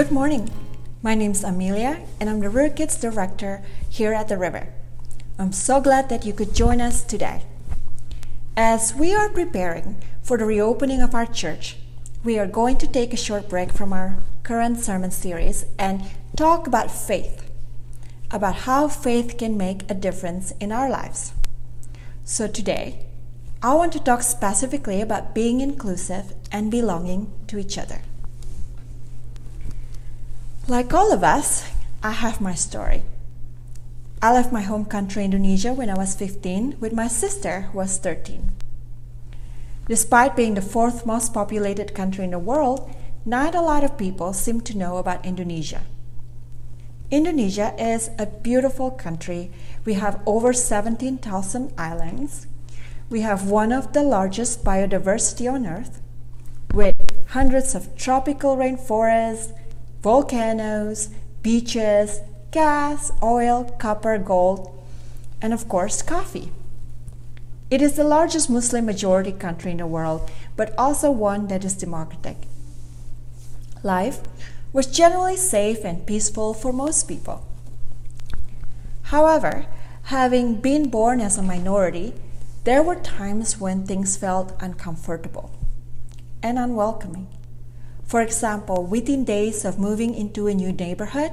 Good morning. My name is Amelia, and I'm the River Kids Director here at the River. I'm so glad that you could join us today. As we are preparing for the reopening of our church, we are going to take a short break from our current sermon series and talk about faith, about how faith can make a difference in our lives. So today, I want to talk specifically about being inclusive and belonging to each other. Like all of us, I have my story. I left my home country, Indonesia, when I was 15 with my sister, who was 13. Despite being the fourth most populated country in the world, not a lot of people seem to know about Indonesia. Indonesia is a beautiful country. We have over 17,000 islands. We have one of the largest biodiversity on earth, with hundreds of tropical rainforests, volcanoes, beaches, gas, oil, copper, gold, and of course, coffee. It is the largest Muslim majority country in the world, but also one that is democratic. Life was generally safe and peaceful for most people. However, having been born as a minority, there were times when things felt uncomfortable and unwelcoming. For example, within days of moving into a new neighborhood,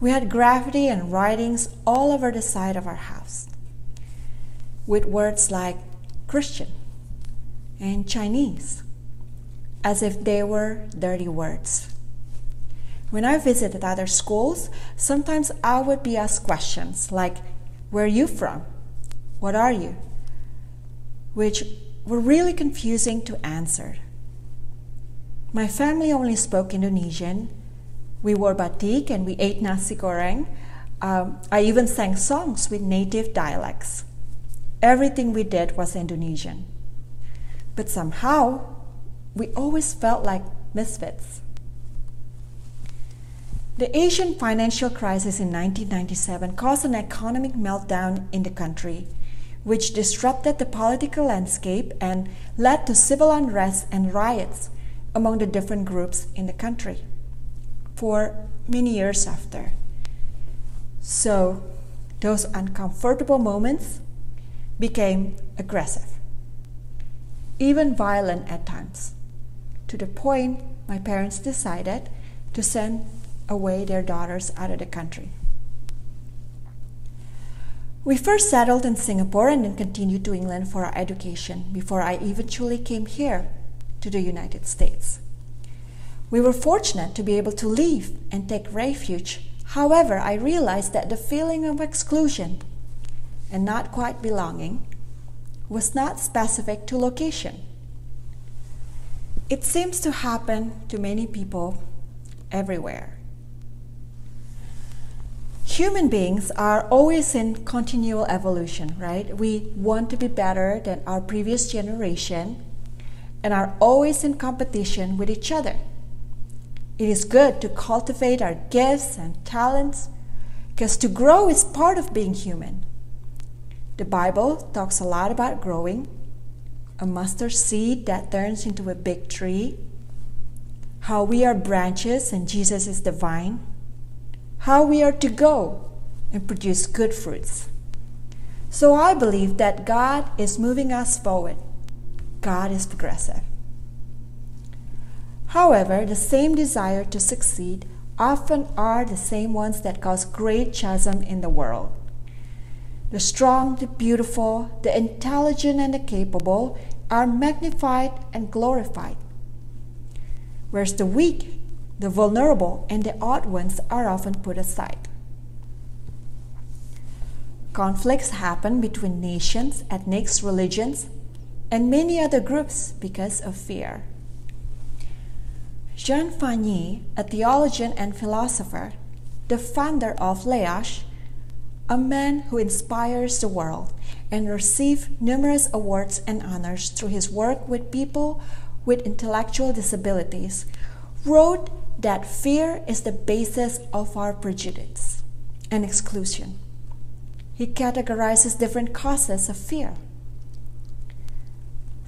we had graffiti and writings all over the side of our house with words like Christian and Chinese, as if they were dirty words. When I visited other schools, sometimes I would be asked questions like, Where are you from? What are you? Which were really confusing to answer. My family only spoke Indonesian. We wore batik and we ate nasi goreng. Um, I even sang songs with native dialects. Everything we did was Indonesian. But somehow, we always felt like misfits. The Asian financial crisis in 1997 caused an economic meltdown in the country, which disrupted the political landscape and led to civil unrest and riots among the different groups in the country for many years after. So, those uncomfortable moments became aggressive, even violent at times, to the point my parents decided to send away their daughters out of the country. We first settled in Singapore and then continued to England for our education before I eventually came here to the United States. We were fortunate to be able to leave and take refuge. However, I realized that the feeling of exclusion and not quite belonging was not specific to location. It seems to happen to many people everywhere. Human beings are always in continual evolution, right? We want to be better than our previous generation and are always in competition with each other. It is good to cultivate our gifts and talents because to grow is part of being human. The Bible talks a lot about growing, a mustard seed that turns into a big tree, how we are branches and Jesus is the vine, how we are to go and produce good fruits. So I believe that God is moving us forward God is progressive. However, the same desire to succeed often are the same ones that cause great chasm in the world. The strong, the beautiful, the intelligent, and the capable are magnified and glorified, whereas the weak, the vulnerable, and the odd ones are often put aside. Conflicts happen between nations, ethnics, religions, and many other groups because of fear. Jean Vanier, a theologian and philosopher, the founder of L'Arche, a man who inspires the world and received numerous awards and honors through his work with people with intellectual disabilities, wrote that fear is the basis of our prejudice and exclusion. He categorizes different causes of fear.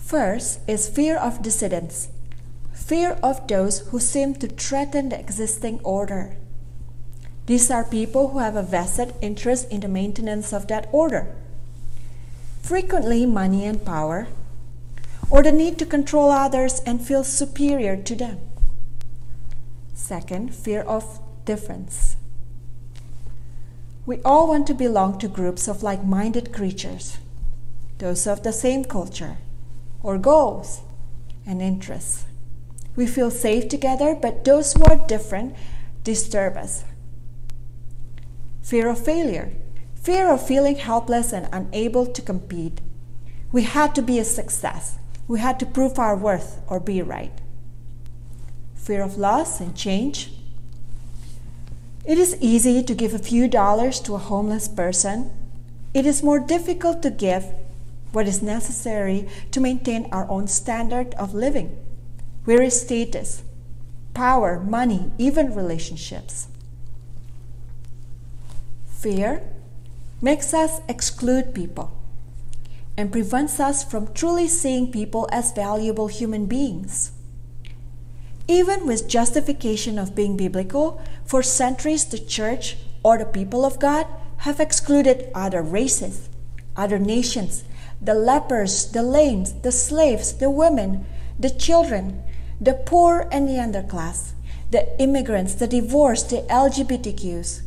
First is fear of dissidents, fear of those who seem to threaten the existing order. These are people who have a vested interest in the maintenance of that order. Frequently, money and power, or the need to control others and feel superior to them. Second, fear of difference. We all want to belong to groups of like minded creatures, those of the same culture, or goals and interests. We feel safe together, but those who are different disturb us. Fear of failure, fear of feeling helpless and unable to compete. We had to be a success. We had to prove our worth or be right. Fear of loss and change. It is easy to give a few dollars to a homeless person. It is more difficult to give what is necessary to maintain our own standard of living. Where is status, power, money, even relationships? Fear makes us exclude people and prevents us from truly seeing people as valuable human beings. Even with justification of being biblical, for centuries the church or the people of God have excluded other races, other nations, the lepers, the lame, the slaves, the women, the children, the poor and the underclass, the immigrants, the divorced, the LGBTQs,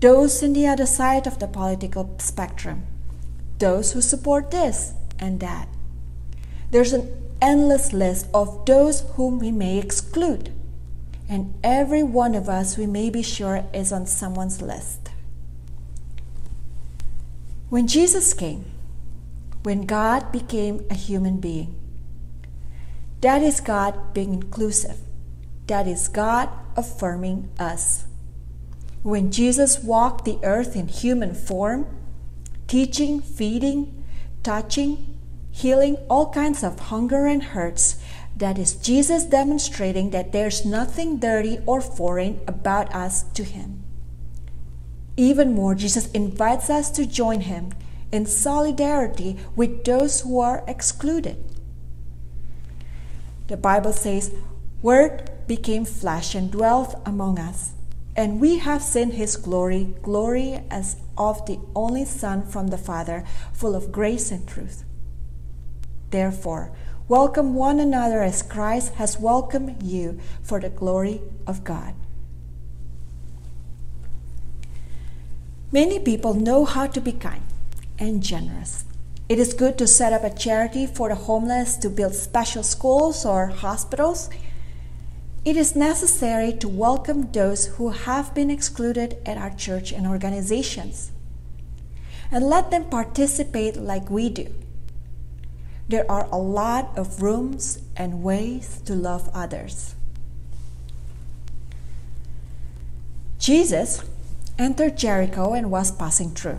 those in the other side of the political spectrum, those who support this and that. There's an endless list of those whom we may exclude, and every one of us we may be sure is on someone's list. When Jesus came, when God became a human being, that is God being inclusive. That is God affirming us. When Jesus walked the earth in human form, teaching, feeding, touching, healing all kinds of hunger and hurts, that is Jesus demonstrating that there's nothing dirty or foreign about us to Him. Even more, Jesus invites us to join Him in solidarity with those who are excluded. The Bible says, Word became flesh and dwelt among us, and we have seen his glory, glory as of the only Son from the Father, full of grace and truth. Therefore, welcome one another as Christ has welcomed you for the glory of God. Many people know how to be kind and generous. It is good to set up a charity for the homeless to build special schools or hospitals. It is necessary to welcome those who have been excluded at our church and organizations and let them participate like we do. There are a lot of rooms and ways to love others. Jesus entered Jericho and was passing through.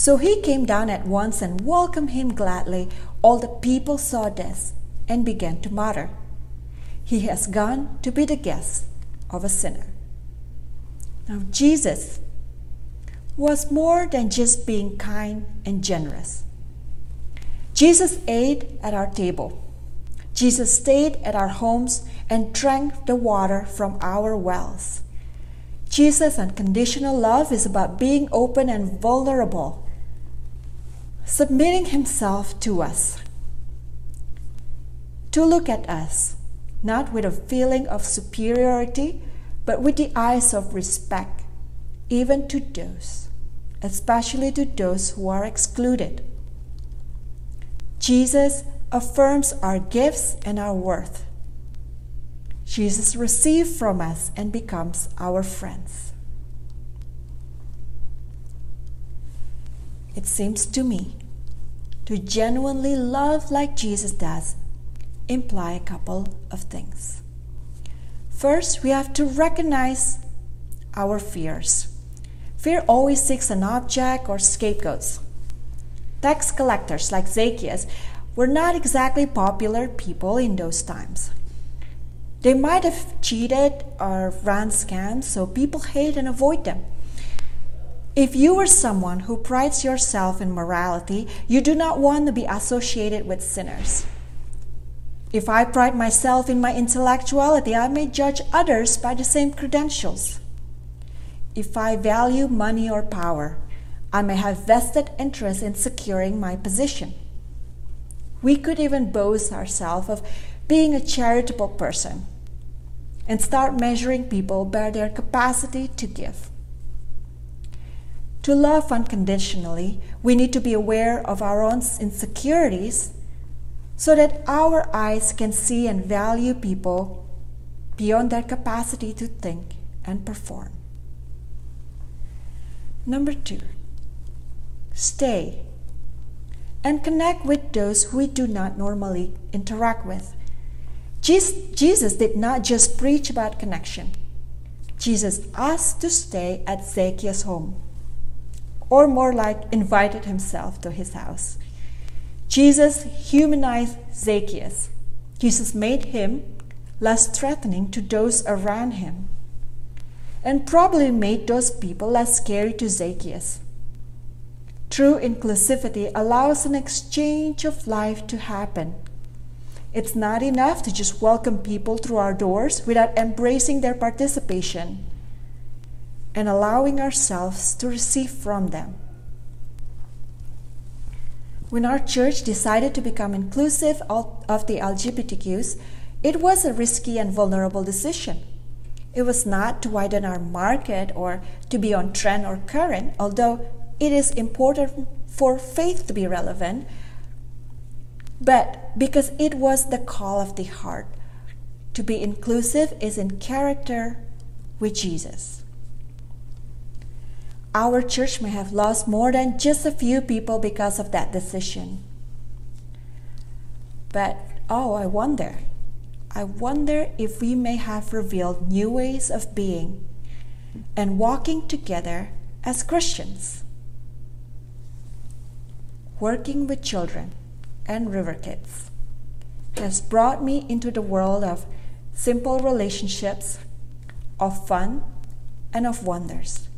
So he came down at once and welcomed him gladly. All the people saw this and began to mutter, He has gone to be the guest of a sinner. Now, Jesus was more than just being kind and generous. Jesus ate at our table. Jesus stayed at our homes and drank the water from our wells. Jesus' unconditional love is about being open and vulnerable submitting himself to us, to look at us, not with a feeling of superiority, but with the eyes of respect, even to those, especially to those who are excluded. Jesus affirms our gifts and our worth. Jesus receives from us and becomes our friends. It seems to me to genuinely love like Jesus does imply a couple of things. First, we have to recognize our fears. Fear always seeks an object or scapegoats. Tax collectors like Zacchaeus were not exactly popular people in those times. They might have cheated or ran scams, so people hate and avoid them. If you are someone who prides yourself in morality, you do not want to be associated with sinners. If I pride myself in my intellectuality, I may judge others by the same credentials. If I value money or power, I may have vested interest in securing my position. We could even boast ourselves of being a charitable person and start measuring people by their capacity to give. To love unconditionally, we need to be aware of our own insecurities so that our eyes can see and value people beyond their capacity to think and perform. Number two, stay and connect with those we do not normally interact with. Jesus did not just preach about connection. Jesus asked to stay at Zacchaeus' home, or more like invited himself to his house. Jesus humanized Zacchaeus. Jesus made him less threatening to those around him, and probably made those people less scary to Zacchaeus. True inclusivity allows an exchange of life to happen. It's not enough to just welcome people through our doors without embracing their participation and allowing ourselves to receive from them. When our church decided to become inclusive of the LGBTQs, it was a risky and vulnerable decision. It was not to widen our market or to be on trend or current, although it is important for faith to be relevant, but because it was the call of the heart. To be inclusive is in character with Jesus. Our church may have lost more than just a few people because of that decision. But oh, I wonder. I wonder if we may have revealed new ways of being and walking together as Christians working with children and river kids has brought me into the world of simple relationships, of fun, and of wonders.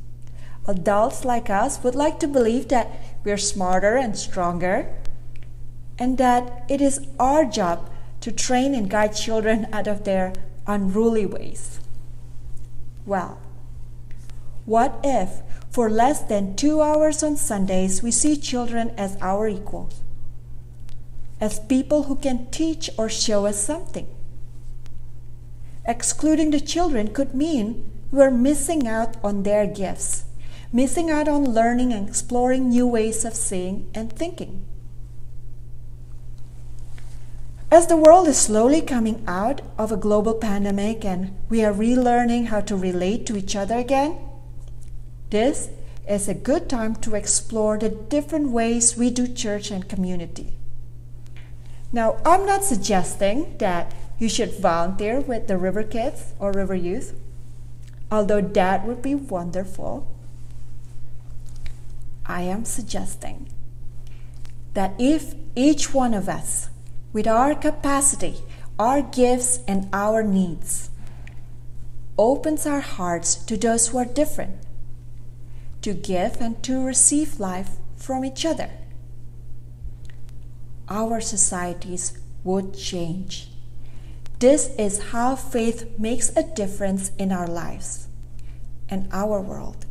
Adults like us would like to believe that we're smarter and stronger, and that it is our job to train and guide children out of their unruly ways. Well, what if for less than two hours on Sundays, we see children as our equals, as people who can teach or show us something. Excluding the children could mean we're missing out on their gifts, missing out on learning and exploring new ways of seeing and thinking. As the world is slowly coming out of a global pandemic and we are relearning how to relate to each other again, this is a good time to explore the different ways we do church and community. Now, I'm not suggesting that you should volunteer with the River Kids or River Youth, although that would be wonderful. I am suggesting that if each one of us, with our capacity, our gifts, and our needs, opens our hearts to those who are different, to give and to receive life from each other. Our societies would change. This is how faith makes a difference in our lives and our world.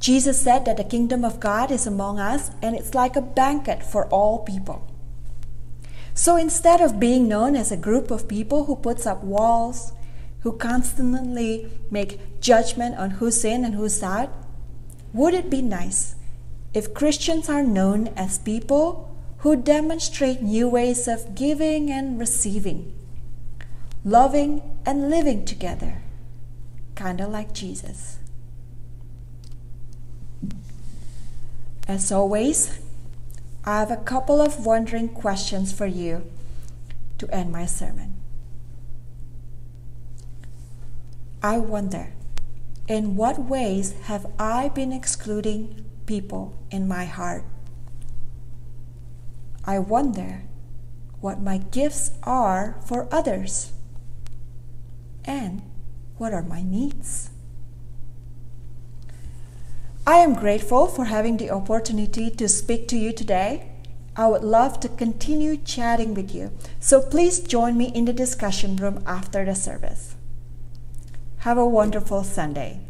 Jesus said that the kingdom of God is among us and it's like a banquet for all people. So instead of being known as a group of people who puts up walls, who constantly make judgment on who's in and who's out, would it be nice if Christians are known as people who demonstrate new ways of giving and receiving, loving and living together, kind of like Jesus? As always, I have a couple of wondering questions for you to end my sermon. I wonder, in what ways have I been excluding people in my heart? I wonder what my gifts are for others and what are my needs. I am grateful for having the opportunity to speak to you today. I would love to continue chatting with you, so please join me in the discussion room after the service. Have a wonderful Sunday.